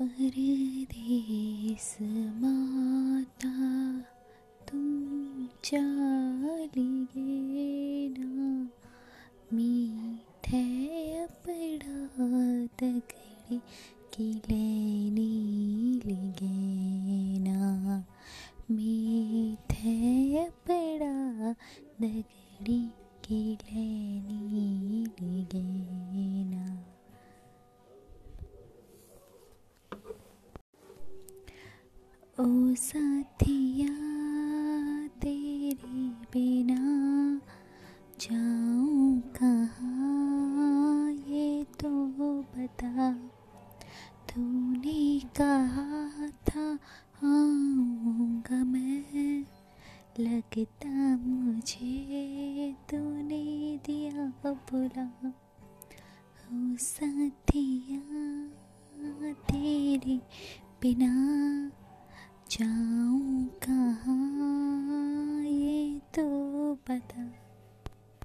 परदेस माता, तुम चालिगे ना मीठे अपड़ा तगड़े किलेनी लिगे ना मीठे अपड़ा दगड़ी किलेनी लिगे ओ साथिया, तेरे बिना जाऊँ कहाँ? ये तो बता, तूने कहा था आऊँगा मैं। लगता मुझे तूने दिया बुला ओ साथिया, तेरे बिना जाऊँ कहाँ ये तो बता